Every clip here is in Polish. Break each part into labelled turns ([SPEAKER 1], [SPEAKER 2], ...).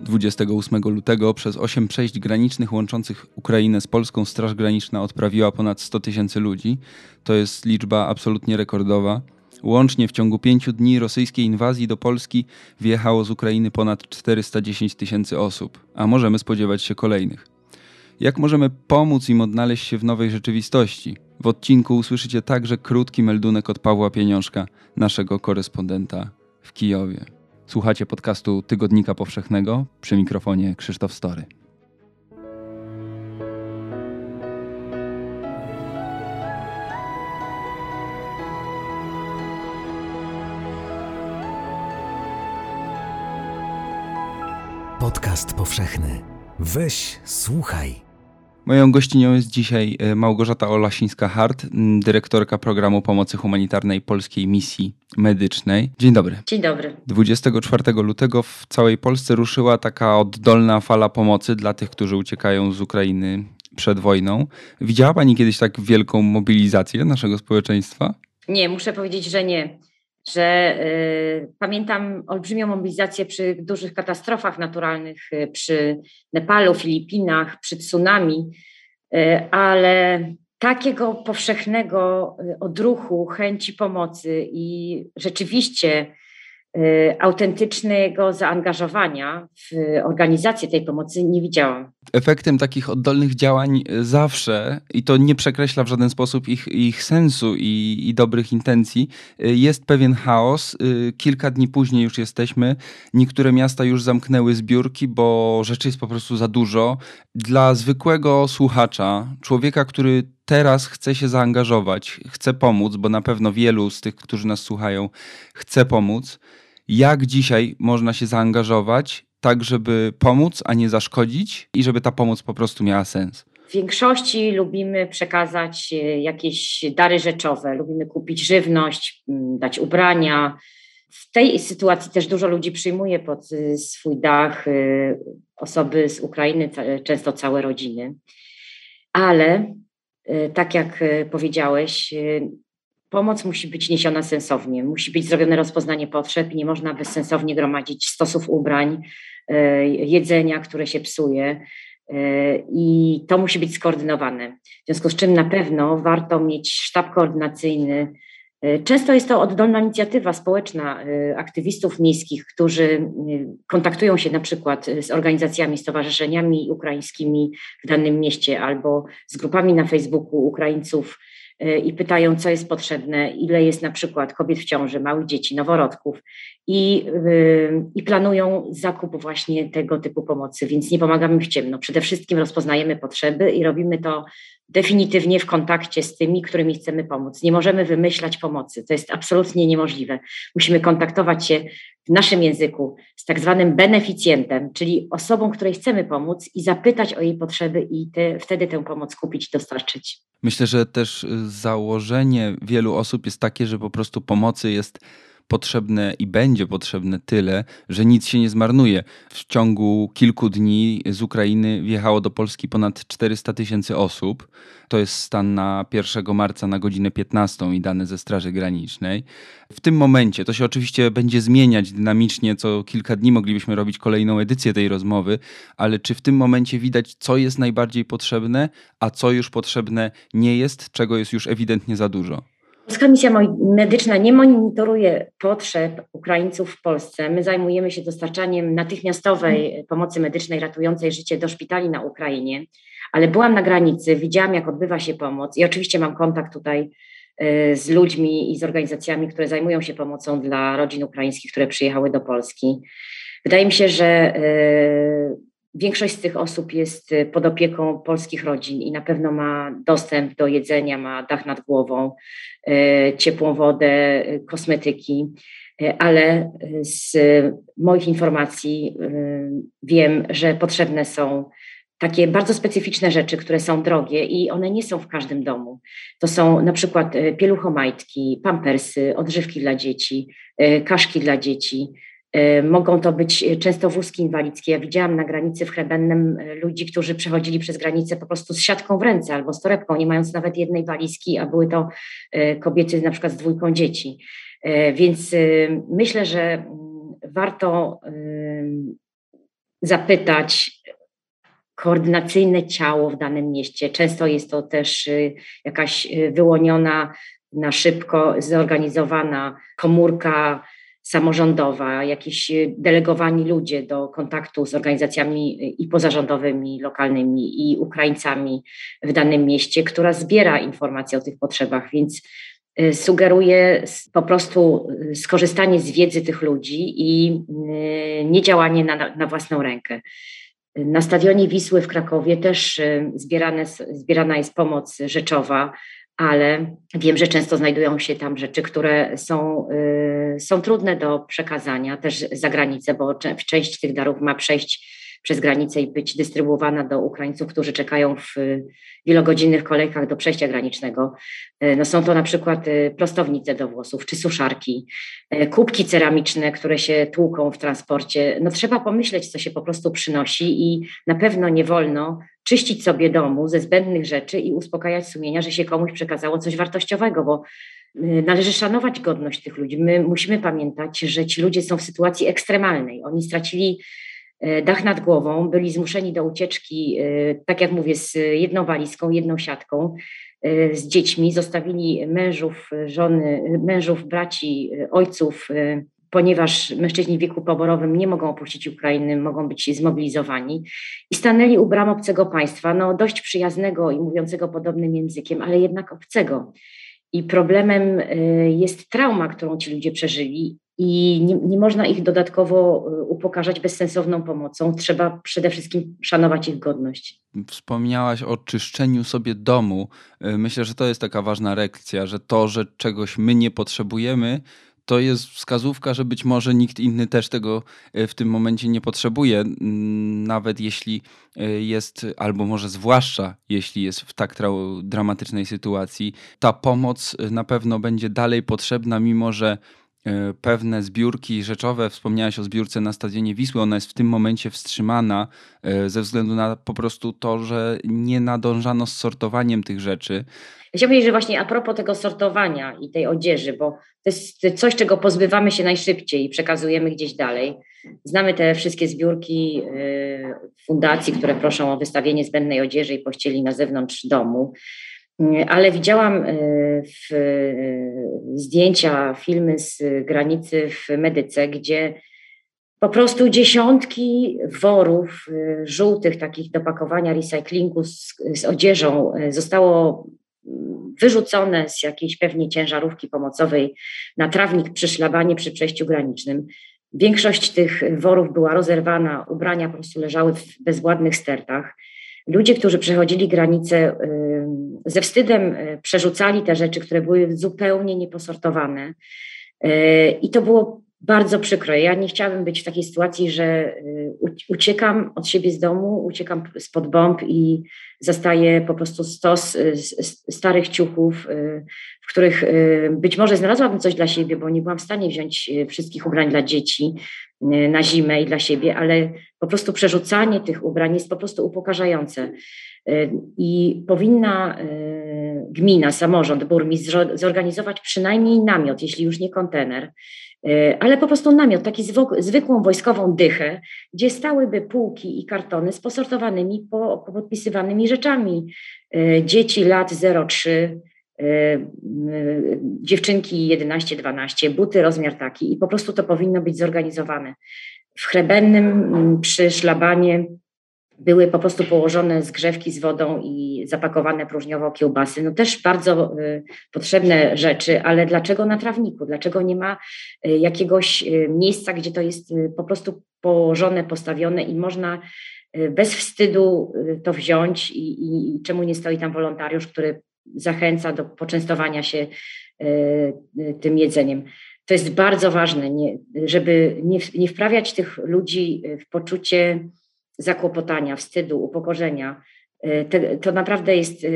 [SPEAKER 1] 28 lutego przez 8 przejść granicznych łączących Ukrainę z Polską Straż Graniczna odprawiła ponad 100 tysięcy ludzi. To jest liczba absolutnie rekordowa. Łącznie w ciągu pięciu dni rosyjskiej inwazji do Polski wjechało z Ukrainy ponad 410 tysięcy osób, a możemy spodziewać się kolejnych. Jak możemy pomóc im odnaleźć się w nowej rzeczywistości? W odcinku usłyszycie także krótki meldunek od Pawła Pieniążka, naszego korespondenta w Kijowie. Słuchacie podcastu Tygodnika Powszechnego przy mikrofonie Krzysztof Story.
[SPEAKER 2] Podcast powszechny. Weź, słuchaj.
[SPEAKER 1] Moją gościnią jest dzisiaj e, Małgorzata Olasińska-Hart, dyrektorka programu pomocy humanitarnej Polskiej Misji Medycznej. Dzień dobry.
[SPEAKER 3] Dzień dobry.
[SPEAKER 1] 24 lutego w całej Polsce ruszyła taka oddolna fala pomocy dla tych, którzy uciekają z Ukrainy przed wojną. Widziała Pani kiedyś tak wielką mobilizację naszego społeczeństwa?
[SPEAKER 3] Nie, muszę powiedzieć, że nie że y, pamiętam olbrzymią mobilizację przy dużych katastrofach naturalnych, y, przy Nepalu, Filipinach, przy tsunami, y, ale takiego powszechnego y, odruchu, chęci pomocy i rzeczywiście autentycznego zaangażowania w organizację tej pomocy nie widziałam.
[SPEAKER 1] Efektem takich oddolnych działań zawsze, i to nie przekreśla w żaden sposób ich, ich sensu i, i dobrych intencji, y, jest pewien chaos. Y, kilka dni później już jesteśmy. Niektóre miasta już zamknęły zbiórki, bo rzeczy jest po prostu za dużo. Dla zwykłego słuchacza, człowieka, który teraz chce się zaangażować, chce pomóc, bo na pewno wielu z tych, którzy nas słuchają, chce pomóc jak dzisiaj można się zaangażować, tak żeby pomóc, a nie zaszkodzić i żeby ta pomoc po prostu miała sens?
[SPEAKER 3] W większości lubimy przekazać e, jakieś dary rzeczowe, lubimy kupić żywność, dać ubrania. W tej sytuacji też dużo ludzi przyjmuje pod e, swój dach e, osoby z Ukrainy, często całe rodziny. Ale tak jak powiedziałeś, Pomoc musi być niesiona sensownie, musi być zrobione rozpoznanie potrzeb nie można bezsensownie gromadzić stosów ubrań, e, jedzenia, które się psuje. E, I to musi być skoordynowane. W związku z czym na pewno warto mieć sztab koordynacyjny. E, często jest to oddolna inicjatywa społeczna aktywistów miejskich, którzy kontaktują się na przykład z organizacjami, stowarzyszeniami ukraińskimi w danym mieście albo z grupami na Facebooku Ukraińców i pytają, co jest potrzebne, ile jest na przykład kobiet w ciąży, małych dzieci, noworodków i, y, i planują zakup właśnie tego typu pomocy, więc nie pomagamy w ciemno. Przede wszystkim rozpoznajemy potrzeby i robimy to definitywnie w kontakcie z tymi, którymi chcemy pomóc. Nie możemy wymyślać pomocy, to jest absolutnie niemożliwe. Musimy kontaktować się w naszym języku z tak zwanym beneficjentem, czyli osobą, której chcemy pomóc i zapytać o jej potrzeby i te, wtedy tę pomoc kupić dostarczyć.
[SPEAKER 1] Myślę, że też założenie wielu osób jest takie, że po prostu pomocy jest potrzebne i będzie potrzebne tyle, że nic się nie zmarnuje. W ciągu kilku dni z Ukrainy wjechało do Polski ponad 400 tysięcy osób. To jest stan na 1 marca na godzinę 15 i dane ze Straży Granicznej. W tym momencie, to się oczywiście będzie zmieniać dynamicznie, co kilka dni moglibyśmy robić kolejną edycję tej rozmowy, ale czy w tym momencie widać, co jest najbardziej potrzebne, a co już potrzebne nie jest, czego jest już ewidentnie za dużo?
[SPEAKER 3] Polska Misja Medyczna nie monitoruje potrzeb Ukraińców w Polsce. My zajmujemy się dostarczaniem natychmiastowej pomocy medycznej ratującej życie do szpitali na Ukrainie, ale byłam na granicy, widziałam, jak odbywa się pomoc i oczywiście mam kontakt tutaj y, z ludźmi i z organizacjami, które zajmują się pomocą dla rodzin ukraińskich, które przyjechały do Polski. Wydaje mi się, że y, Większość z tych osób jest y, pod opieką polskich rodzin i na pewno ma dostęp do jedzenia, ma dach nad głową, y, ciepłą wodę, y, kosmetyki, ale z moich informacji wiem, że potrzebne są takie bardzo specyficzne rzeczy, które są drogie i one nie są w każdym domu. To są na przykład pieluchomajtki, pampersy, odżywki dla dzieci, kaszki dla dzieci, mogą to być e, często wózki inwalidzkie. Ja widziałam na granicy w Chrebennem e, ludzi, którzy przechodzili przez granicę po prostu z siatką w ręce albo z torebką, nie mając nawet jednej walizki, a były to kobiety na przykład z dwójką dzieci. Więc myślę, że warto zapytać koordynacyjne ciało w danym mieście. Często jest to też jakaś wyłoniona, na szybko zorganizowana komórka samorządowa, jakiś y, delegowani ludzie do kontaktu z organizacjami i pozarządowymi, lokalnymi i Ukraińcami w danym mieście, która zbiera informacje o tych potrzebach, więc sugeruje po prostu skorzystanie z wiedzy tych ludzi i nie działanie na, na własną rękę. Na stadionie Wisły w Krakowie też y, zbierane, zbierana jest pomoc rzeczowa, ale wiem, że często znajdują się tam rzeczy, które są, y, są trudne do przekazania też za granicę, bo część tych darów ma przejść przez granicę i być dystrybuowana do Ukraińców, którzy czekają w wielogodzinnych kolejkach do przejścia granicznego. E, no są to na przykład e, prostownice do włosów czy suszarki, kubki ceramiczne, które się tłuką w transporcie. No trzeba pomyśleć, co się po prostu przynosi i na pewno nie wolno czyścić sobie domu ze zbędnych rzeczy i uspokajać sumienia, że się komuś przekazało coś wartościowego, bo należy szanować godność tych ludzi. My musimy pamiętać, że ci ludzie są w sytuacji ekstremalnej. Oni stracili E, dach nad głową, byli zmuszeni do ucieczki, e, tak jak mówię, z jedną walizką, jedną siatką, z dziećmi, zostawili mężów, żony, mężów, braci, ojców, ponieważ mężczyźni w wieku poborowym nie mogą opuścić Ukrainy, mogą być zmobilizowani i stanęli u bram obcego państwa, no dość przyjaznego i mówiącego podobnym językiem, ale jednak obcego. I problemem jest trauma, którą ci ludzie przeżyli i nie, nie, można ich dodatkowo y, upokarzać bezsensowną pomocą. Trzeba przede wszystkim szanować ich godność.
[SPEAKER 1] Wspomniałaś o czyszczeniu sobie domu. Y, myślę, że to jest taka ważna lekcja, że to, że czegoś my nie potrzebujemy, to jest wskazówka, że być może nikt inny też tego y, w tym momencie nie potrzebuje, nawet jeśli jest, albo może zwłaszcza jeśli jest w tak dramatycznej sytuacji. Ta pomoc na pewno będzie dalej potrzebna, mimo że E, pewne zbiórki rzeczowe. Wspomniałeś o zbiórce na stadionie Wisły. Ona jest w tym momencie wstrzymana e, ze względu na po prostu to, że nie nadążano z sortowaniem tych rzeczy.
[SPEAKER 3] Chciałbym powiedzieć, że właśnie a propos tego sortowania i tej odzieży, bo to jest coś, czego pozbywamy się najszybciej i przekazujemy gdzieś dalej. Znamy te wszystkie zbiórki e, fundacji, które proszą o wystawienie zbędnej odzieży i pościeli na zewnątrz domu. Ale widziałam w e, zdjęcia, filmy z granicy w Medyce, gdzie po prostu dziesiątki worów e, żółtych, takich do pakowania recyklingu z, z odzieżą zostało mm, wyrzucone z jakiejś pewnie ciężarówki pomocowej na trawnik przy szlabanie przy przejściu granicznym. Większość tych worów była rozerwana, ubrania po prostu leżały w bezładnych stertach. Ludzie, którzy przechodzili granicę, ze wstydem y, przerzucali te rzeczy, które były zupełnie nieposortowane. Y, I to było bardzo przykro. Ja nie chciałabym być w takiej sytuacji, że y, uciekam od siebie z domu, uciekam spod bomb i zastaję po prostu stos starych ciuchów, w których być może znalazłabym coś dla siebie, bo nie byłam w stanie wziąć wszystkich ubrań dla dzieci na zimę i dla siebie, ale po prostu przerzucanie tych ubrań jest po prostu upokarzające. I powinna gmina, samorząd, burmistrz zorganizować przynajmniej namiot, jeśli już nie kontener, ale po prostu namiot, taki zwykłą wojskową dychę, gdzie stałyby półki i kartony z posortowanymi, podpisywanymi rzeczami. Dzieci lat 03, dziewczynki 11-12, buty rozmiar taki i po prostu to powinno być zorganizowane. W Chrebennym przy szlabanie były po prostu położone zgrzewki z wodą i zapakowane próżniowo kiełbasy. No też bardzo y, potrzebne rzeczy, ale dlaczego na trawniku? Dlaczego nie ma y, jakiegoś y, miejsca, gdzie to jest po prostu położone, postawione i można bez wstydu to wziąć i, i czemu nie stoi tam wolontariusz, który zachęca do poczęstowania się tym jedzeniem. To jest bardzo ważne, żeby nie, wprawiać tych ludzi w poczucie zakłopotania, wstydu, upokorzenia. E, to naprawdę jest e,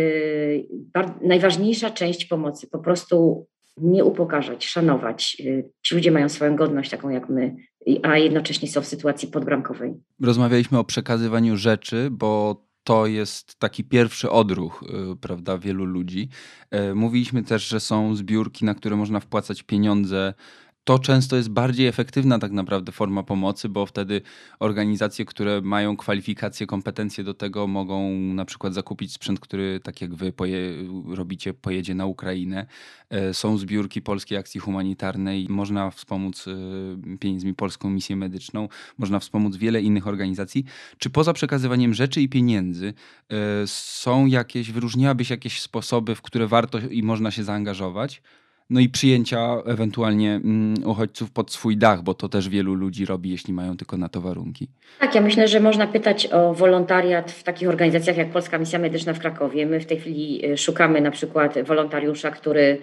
[SPEAKER 3] najważniejsza część pomocy. Po prostu nie upokarzać, szanować. E, ci ludzie mają swoją godność, taką jak my, a jednocześnie są w sytuacji podbramkowej.
[SPEAKER 1] Rozmawialiśmy o przekazywaniu rzeczy, bo to jest taki pierwszy odruch, prawda, wielu ludzi. Mówiliśmy też, że są zbiórki, na które można wpłacać pieniądze to często jest bardziej efektywna tak naprawdę forma pomocy, bo wtedy organizacje, które mają kwalifikacje, kompetencje do tego, mogą na przykład zakupić sprzęt, który tak jak wy poje, robicie, pojedzie na Ukrainę. E, są zbiórki Polskiej Akcji Humanitarnej, można wspomóc e, pieniędzmi Polską Misję Medyczną, można wspomóc wiele innych organizacji. Czy poza przekazywaniem rzeczy i pieniędzy e, są jakieś, wyróżniałabyś jakieś sposoby, w które warto i można się zaangażować? No i przyjęcia ewentualnie mm, uchodźców pod swój dach, bo to też wielu ludzi robi, jeśli mają tylko na to warunki.
[SPEAKER 3] Tak, ja myślę, że można pytać o wolontariat w takich organizacjach jak Polska Misja Medyczna w Krakowie. My w tej chwili y, szukamy na przykład wolontariusza, który,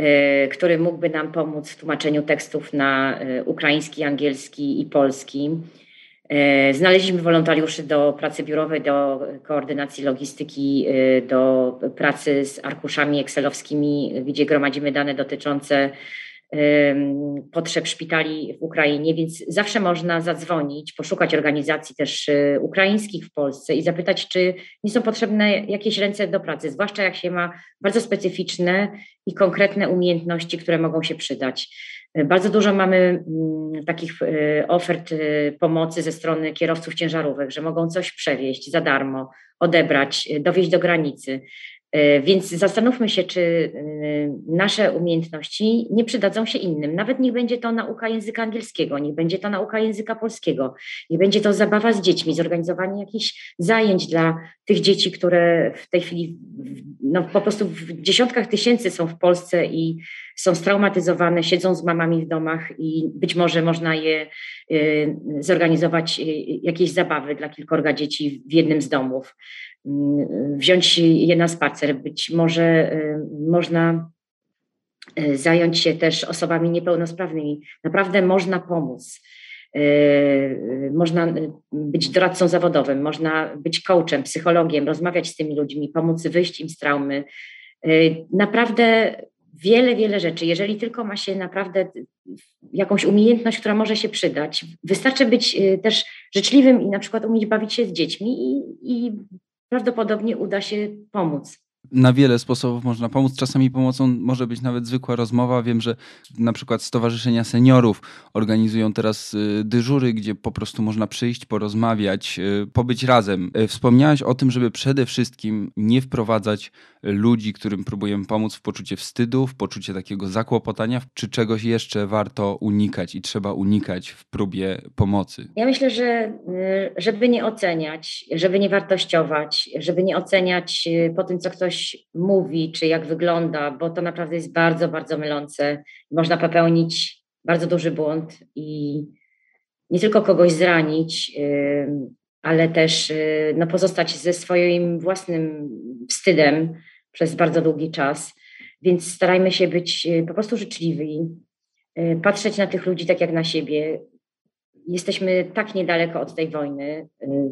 [SPEAKER 3] y, który mógłby nam pomóc w tłumaczeniu tekstów na y, ukraiński, angielski i polski. E, znaleźliśmy wolontariuszy do pracy biurowej, do koordynacji logistyki, e, do pracy z arkuszami excelowskimi, gdzie gromadzimy dane dotyczące potrzeb szpitali w Ukrainie, więc zawsze można zadzwonić, poszukać organizacji też e, ukraińskich w Polsce i zapytać, czy nie są potrzebne jakieś ręce do pracy, zwłaszcza jak się ma bardzo specyficzne i konkretne umiejętności, które mogą się przydać. Bardzo dużo mamy mm, takich e, ofert e, pomocy ze strony kierowców ciężarówek, że mogą coś przewieźć za darmo, odebrać, e, dowieźć do granicy. Więc zastanówmy się, czy nasze umiejętności nie przydadzą się innym. Nawet niech będzie to nauka języka angielskiego, niech będzie to nauka języka polskiego, niech będzie to zabawa z dziećmi, zorganizowanie jakichś zajęć dla tych dzieci, które w tej chwili no, po prostu w dziesiątkach tysięcy są w Polsce i są straumatyzowane, siedzą z mamami w domach i być może można je y, zorganizować jakieś zabawy dla kilkorga dzieci w jednym z domów, wziąć je na spacer, być może można zająć się też osobami niepełnosprawnymi. Naprawdę można pomóc. Można być doradcą zawodowym, można być coachem, psychologiem, rozmawiać z tymi ludźmi, pomóc wyjść im z traumy. Naprawdę wiele, wiele rzeczy. Jeżeli tylko ma się naprawdę jakąś umiejętność, która może się przydać, wystarczy być y, też życzliwym i na przykład umieć bawić się z dziećmi i, i prawdopodobnie uda się pomóc
[SPEAKER 1] na wiele sposobów można pomóc. Czasami pomocą może być nawet zwykła rozmowa. Wiem, że na przykład Stowarzyszenia Seniorów organizują teraz y, dyżury, gdzie po prostu można przyjść, porozmawiać, y, pobyć razem. Y, wspomniałeś o tym, żeby przede wszystkim nie wprowadzać ludzi, którym próbujemy pomóc w poczucie wstydu, w poczucie takiego zakłopotania, czy czegoś jeszcze warto unikać i trzeba unikać w próbie pomocy.
[SPEAKER 3] Ja myślę, że żeby nie oceniać, żeby nie wartościować, żeby nie oceniać po tym, co ktoś mówi, czy jak wygląda, bo to naprawdę jest bardzo, bardzo mylące. Można popełnić bardzo duży błąd i nie tylko kogoś zranić, ale też y, no, pozostać ze swoim własnym wstydem przez bardzo długi czas. Więc starajmy się być y, po prostu życzliwi, y, patrzeć na tych ludzi tak jak na siebie. Jesteśmy tak niedaleko od tej wojny.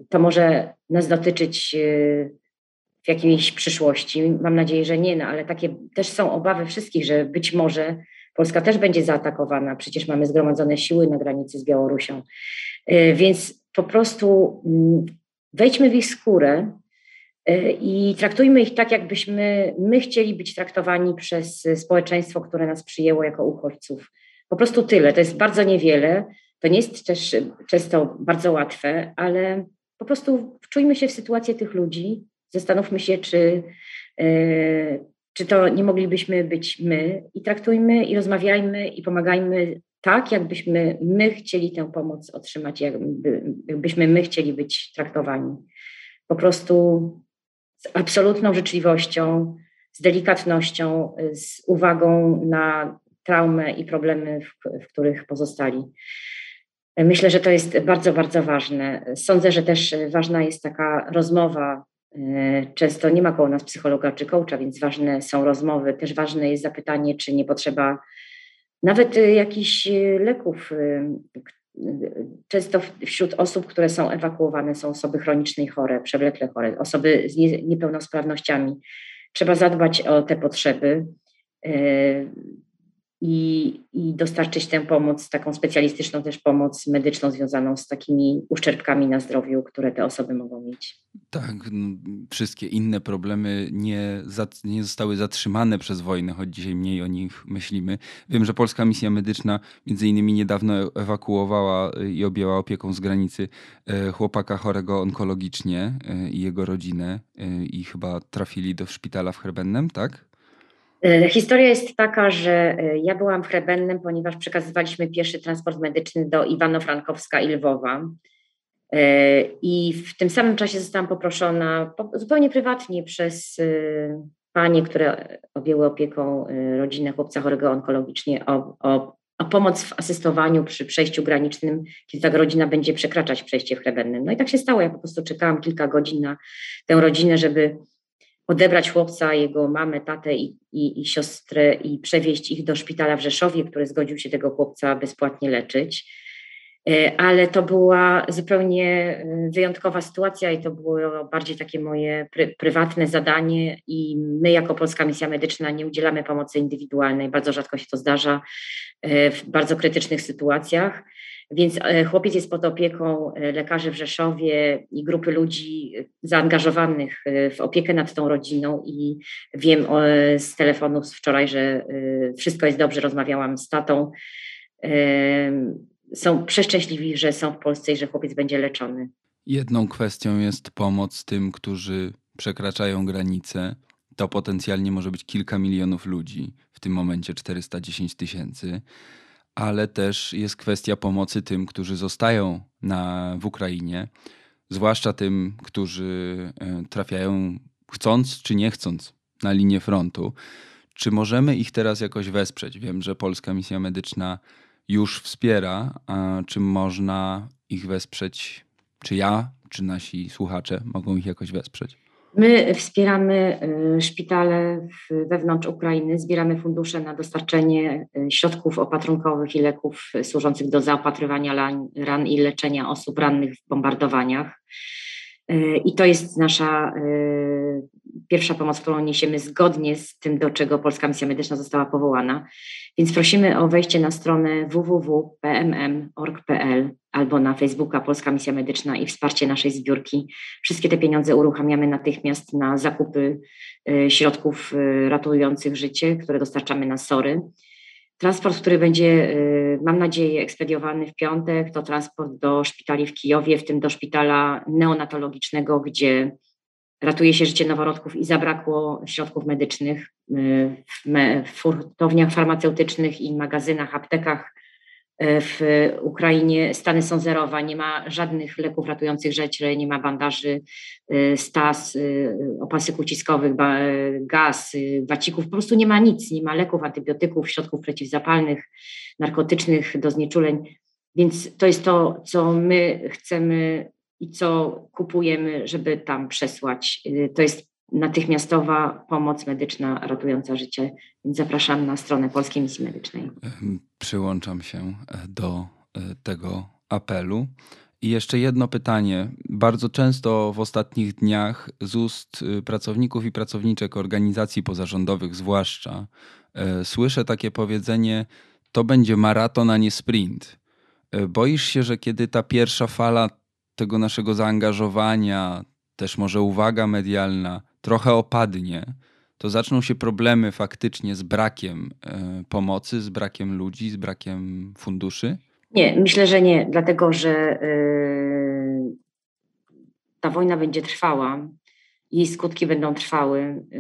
[SPEAKER 3] To może nas dotyczyć w jakiejś przyszłości. Mam nadzieję, że nie, no, ale takie też są obawy wszystkich, że być może Polska też będzie zaatakowana. Przecież mamy zgromadzone siły na granicy z Białorusią. Więc po prostu mm, wejdźmy w ich skórę i traktujmy ich tak, jakbyśmy my chcieli być traktowani przez społeczeństwo, które nas przyjęło jako uchodźców. Po prostu tyle. To jest bardzo niewiele. To nie jest też często bardzo łatwe, ale po prostu wczujmy się w sytuację tych ludzi, Zastanówmy się, czy, e, czy to nie moglibyśmy być my i traktujmy i rozmawiajmy i pomagajmy tak, jakbyśmy my chcieli tę pomoc otrzymać, jakby, jakbyśmy my chcieli być traktowani. Po prostu z absolutną życzliwością, z delikatnością, z uwagą na traumę i problemy, w, w których pozostali. Myślę, że to jest bardzo, bardzo ważne. Sądzę, że też ważna jest taka rozmowa E, często nie ma koło nas psychologa czy coacha, więc ważne są rozmowy. Też ważne jest zapytanie, czy nie potrzeba nawet e, jakichś e, leków. Często wśród osób, które są ewakuowane, są osoby chroniczne i chore, przewlekle chore, osoby z niepełnosprawnościami. Trzeba zadbać o te potrzeby. I, i dostarczyć tę pomoc, taką specjalistyczną też pomoc medyczną związaną z takimi uszczerbkami na zdrowiu, które te osoby mogą mieć.
[SPEAKER 1] Tak, wszystkie inne problemy nie, nie zostały zatrzymane przez wojnę, choć dzisiaj mniej o nich myślimy. Wiem, że Polska Misja Medyczna między innymi niedawno ewakuowała i objęła opieką z granicy e, chłopaka chorego onkologicznie e, i jego rodzinę e, i chyba trafili do szpitala w Herbennem, tak?
[SPEAKER 3] E, historia jest taka, że e, ja byłam w ponieważ przekazywaliśmy pierwszy transport medyczny do Iwano-Frankowska i Lwowa. E, I w tym samym czasie zostałam poproszona zupełnie prywatnie przez panie, które objęły opieką rodzinę chłopca chorego onkologicznie o, o, o, pomoc w asystowaniu przy przejściu granicznym, kiedy ta rodzina będzie przekraczać przejście w Chrebennym. No i tak się stało. Ja po prostu czekałam kilka godzin na tę rodzinę, żeby odebrać chłopca, jego mamę, tatę i, i, i siostrę i przewieźć ich do szpitala w Rzeszowie, który zgodził się tego chłopca bezpłatnie leczyć. E, ale to była zupełnie e, wyjątkowa sytuacja i to było bardziej takie moje pry, prywatne zadanie i my jako Polska Misja Medyczna nie udzielamy pomocy indywidualnej, bardzo rzadko się to zdarza e, w bardzo krytycznych sytuacjach. Więc e, chłopiec jest pod opieką e, lekarzy w Rzeszowie i grupy ludzi zaangażowanych e, w opiekę nad tą rodziną i wiem z telefonów z wczoraj, że wszystko jest dobrze, rozmawiałam z tatą. Są przeszczęśliwi, że są w Polsce i że chłopiec będzie leczony.
[SPEAKER 1] Jedną kwestią jest pomoc tym, którzy przekraczają granice. To potencjalnie może być kilka milionów ludzi, w tym momencie 410 tysięcy ale też jest kwestia pomocy tym, którzy zostają na, w Ukrainie, zwłaszcza tym, którzy e, trafiają chcąc czy nie chcąc na linię frontu. Czy możemy ich teraz jakoś wesprzeć? Wiem, że Polska Misja Medyczna już wspiera, a czy można ich wesprzeć? Czy ja, czy nasi słuchacze mogą ich jakoś wesprzeć?
[SPEAKER 3] My wspieramy y, szpitale wewnątrz Ukrainy, zbieramy fundusze na dostarczenie y, środków opatrunkowych i leków służących do zaopatrywania ran i leczenia osób rannych w bombardowaniach. Y, I to jest nasza pierwsza pomoc, którą niesiemy zgodnie z tym, do czego Polska Misja Medyczna została powołana. Więc prosimy o wejście na stronę www.pmm.org.pl albo na Facebooka Polska Misja Medyczna i wsparcie naszej zbiórki. Wszystkie te pieniądze uruchamiamy natychmiast na zakupy y, środków ratujących życie, które dostarczamy na SORY. Transport, który będzie, y, mam nadzieję, ekspediowany w piątek, to transport do szpitali w Kijowie, w tym do szpitala neonatologicznego, gdzie ratuje się życie noworodków i zabrakło środków medycznych w, me, w furtowniach farmaceutycznych i magazynach, aptekach w Ukrainie stany są zerowe, nie ma żadnych leków ratujących życie, nie ma bandaży, e, stas, e, opasek uciskowych, gaz, wacików, po prostu nie ma nic, nie ma leków, antybiotyków, środków przeciwzapalnych, narkotycznych do znieczuleń. Więc to jest to, co my chcemy i co kupujemy, żeby tam przesłać. To jest natychmiastowa pomoc medyczna ratująca życie. Więc zapraszam na stronę Polskiej Misji Medycznej.
[SPEAKER 1] Przyłączam się e, do e, tego apelu. I jeszcze jedno pytanie. Bardzo często w ostatnich dniach z ust e, pracowników i pracowniczek organizacji pozarządowych, zwłaszcza, słyszę takie powiedzenie: to będzie maraton, a nie sprint. Boisz się, że kiedy ta pierwsza fala tego naszego zaangażowania, też może uwaga medialna trochę opadnie, to zaczną się problemy faktycznie z brakiem e, pomocy, z brakiem ludzi, z brakiem funduszy?
[SPEAKER 3] Nie, myślę, że nie, dlatego że e, ta wojna będzie trwała, jej skutki będą trwały e,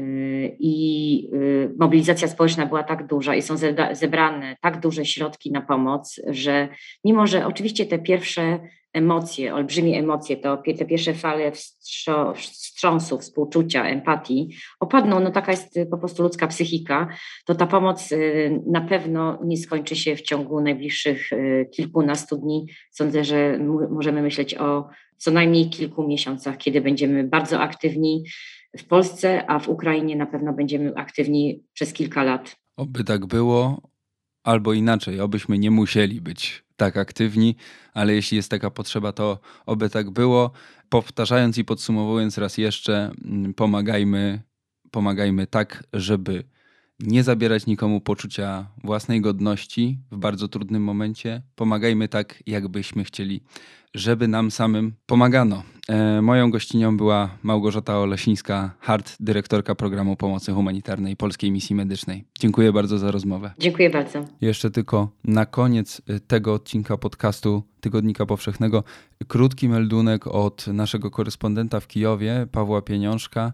[SPEAKER 3] i mobilizacja społeczna była tak duża i są zebrane tak duże środki na pomoc, że mimo, że oczywiście te pierwsze emocje, olbrzymie emocje, to te pierwsze fale wstrząsu, współczucia, empatii opadną, no taka jest po prostu ludzka psychika, to ta pomoc y, na pewno nie skończy się w ciągu najbliższych y, kilkunastu dni. Sądzę, że możemy myśleć o co najmniej kilku miesiącach, kiedy będziemy bardzo aktywni w Polsce, a w Ukrainie na pewno będziemy aktywni przez kilka lat.
[SPEAKER 1] Oby tak było, albo inaczej, obyśmy nie musieli być tak aktywni, ale jeśli jest taka potrzeba, to oby tak było. Powtarzając i podsumowując raz jeszcze, mm, pomagajmy, pomagajmy tak, żeby nie zabierać nikomu poczucia własnej godności w bardzo trudnym momencie. Pomagajmy tak, jakbyśmy chcieli, żeby nam samym pomagano. E, moją gościnią była Małgorzata Olesińska, Hart, dyrektorka programu pomocy humanitarnej Polskiej Misji Medycznej. Dziękuję bardzo za rozmowę.
[SPEAKER 3] Dziękuję bardzo.
[SPEAKER 1] Jeszcze tylko na koniec e, tego odcinka podcastu Tygodnika Powszechnego krótki meldunek od naszego korespondenta w Kijowie, Pawła Pieniążka.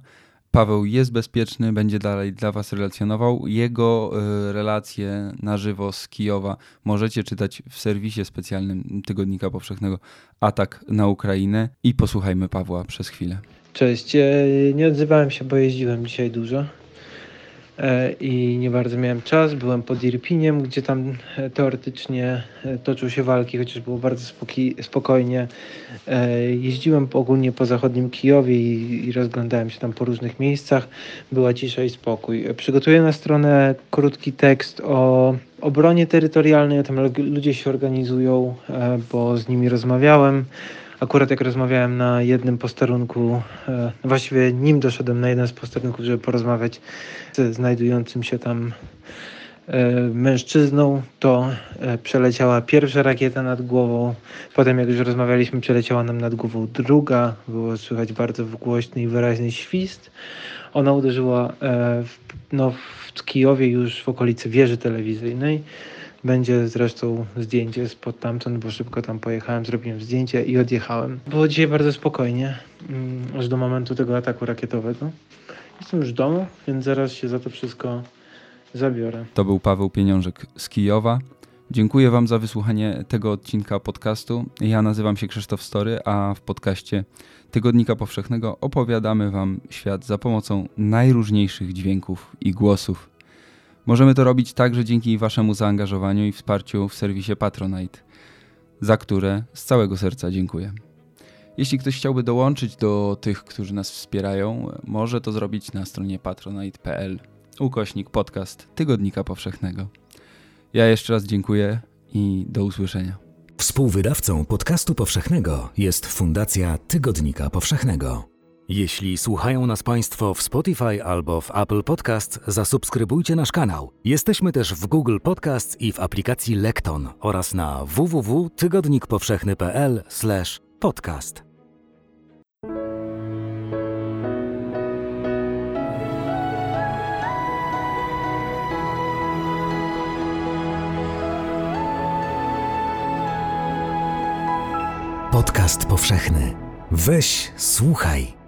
[SPEAKER 1] Paweł jest bezpieczny, będzie dalej dla Was relacjonował. Jego y, relacje na żywo z Kijowa możecie czytać w serwisie specjalnym Tygodnika Powszechnego Atak na Ukrainę i posłuchajmy Pawła przez chwilę.
[SPEAKER 4] Cześć, e, nie odzywałem się, bo jeździłem dzisiaj dużo. E, i nie bardzo miałem czas. Byłem pod Irpiniem, gdzie tam e, teoretycznie e, toczył się walki, chociaż było bardzo spokojnie. Jeździłem ogólnie po zachodnim Kijowie i, i rozglądałem się tam po różnych miejscach. Była cisza i spokój. Przygotuję na stronę krótki tekst o obronie terytorialnej. Tam ludzie się organizują, bo z nimi rozmawiałem akurat jak rozmawiałem na jednym posterunku, e, właściwie nim doszedłem na jeden z posterunków, żeby porozmawiać z znajdującym się tam e, mężczyzną, to e, przeleciała pierwsza rakieta nad głową. Potem, jak już rozmawialiśmy, przeleciała nam nad głową druga. Było słychać bardzo głośny i wyraźny świst. Ona uderzyła w, no, w Kijowie już w okolicy wieży telewizyjnej. Będzie zresztą zdjęcie spod tamtąd, bo szybko tam pojechałem, zrobiłem zdjęcie i odjechałem. Było dzisiaj bardzo spokojnie, mm, aż do momentu tego ataku rakietowego. Jestem już w domu, więc zaraz się za to wszystko zabiorę.
[SPEAKER 1] To był Paweł Pieniążek z Kijowa. Dziękuję Wam za wysłuchanie tego odcinka podcastu. Ja nazywam się Krzysztof Story, a w podcaście Tygodnika Powszechnego opowiadamy Wam świat za pomocą najróżniejszych dźwięków i głosów. Możemy to robić także dzięki Waszemu zaangażowaniu i wsparciu w serwisie Patronite, za które z całego serca dziękuję. Jeśli ktoś chciałby dołączyć do tych, którzy nas wspierają, może to zrobić na stronie patronite.pl ukośnik podcast Tygodnika Powszechnego. Ja jeszcze raz dziękuję i do usłyszenia.
[SPEAKER 2] Współwydawcą podcastu powszechnego jest Fundacja Tygodnika Powszechnego. Jeśli słuchają nas Państwo w Spotify albo w Apple Podcast, zasubskrybujcie nasz kanał. Jesteśmy też w Google Podcast i w aplikacji Lekton oraz na www.tygodnikpowszechny.pl/podcast. Podcast powszechny. Weź, słuchaj.